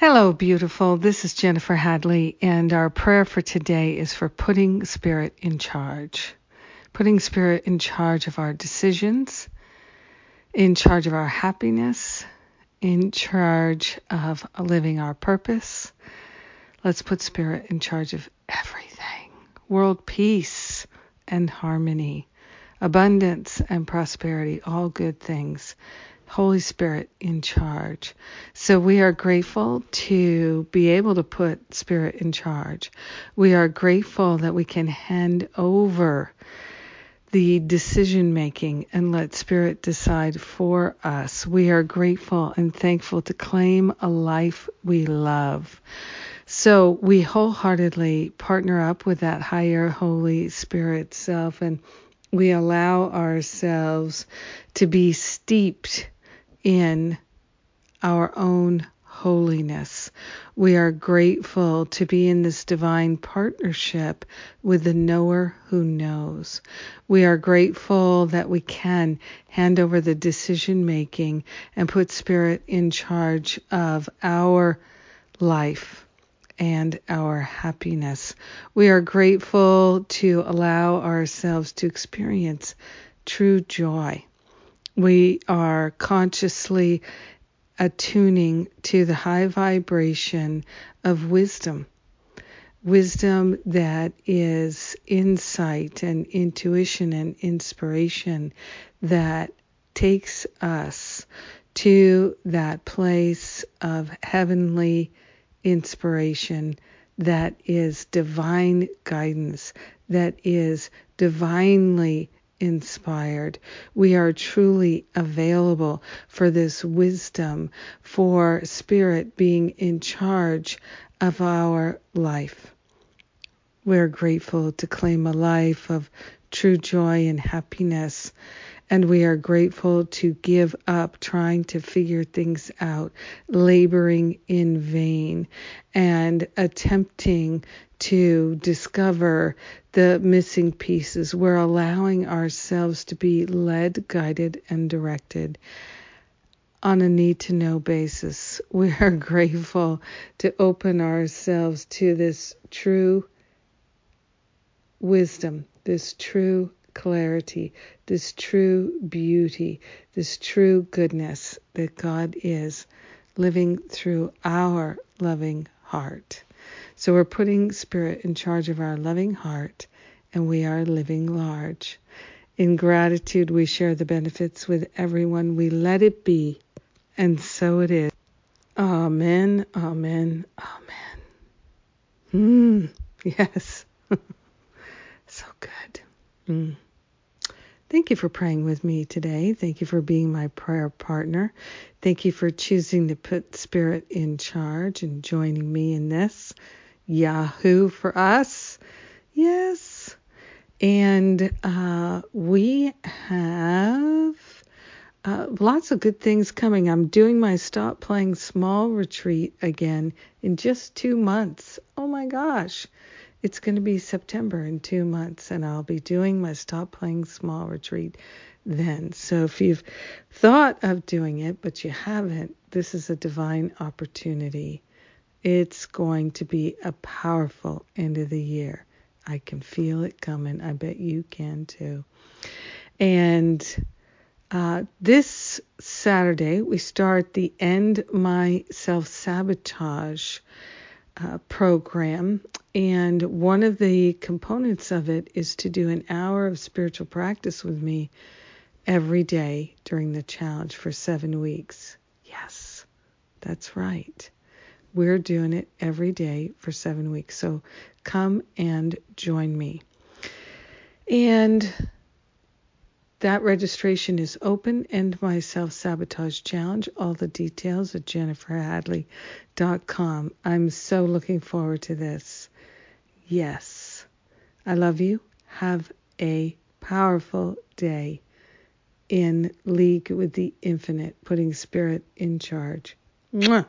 Hello, beautiful. This is Jennifer Hadley, and our prayer for today is for putting Spirit in charge. Putting Spirit in charge of our decisions, in charge of our happiness, in charge of living our purpose. Let's put Spirit in charge of everything world peace and harmony, abundance and prosperity, all good things. Holy Spirit in charge. So we are grateful to be able to put Spirit in charge. We are grateful that we can hand over the decision making and let Spirit decide for us. We are grateful and thankful to claim a life we love. So we wholeheartedly partner up with that higher Holy Spirit self and we allow ourselves to be steeped in our own holiness. We are grateful to be in this divine partnership with the knower who knows. We are grateful that we can hand over the decision making and put spirit in charge of our life and our happiness. We are grateful to allow ourselves to experience true joy we are consciously attuning to the high vibration of wisdom. Wisdom that is insight and intuition and inspiration that takes us to that place of heavenly inspiration that is divine guidance, that is divinely inspired. We are truly available for this wisdom, for Spirit being in charge of our life. We're grateful to claim a life of true joy and happiness. And we are grateful to give up trying to figure things out, laboring in vain, and attempting to discover the missing pieces. We're allowing ourselves to be led, guided, and directed on a need to know basis. We are grateful to open ourselves to this true wisdom, this true clarity, this true beauty, this true goodness that God is living through our loving heart. So we're putting Spirit in charge of our loving heart, and we are living large. In gratitude, we share the benefits with everyone. We let it be, and so it is. Amen, amen, amen. Hmm, yes. Mm. Thank you for praying with me today. Thank you for being my prayer partner. Thank you for choosing to put Spirit in charge and joining me in this. Yahoo for us. Yes. And uh, we have uh, lots of good things coming. I'm doing my Stop Playing Small retreat again in just two months. Oh my gosh. It's going to be September in two months, and I'll be doing my Stop Playing Small retreat then. So if you've thought of doing it, but you haven't, this is a divine opportunity it's going to be a powerful end of the year. I can feel it coming. I bet you can too. And uh, this Saturday, we start the End My Self Sabotage uh, program. And one of the components of it is to do an hour of spiritual practice with me every day during the challenge for seven weeks. Yes, that's right. We're doing it every day for seven weeks. So come and join me. And that registration is open. End my self sabotage challenge. All the details at jenniferhadley.com. I'm so looking forward to this. Yes. I love you. Have a powerful day in league with the infinite, putting spirit in charge. Mwah.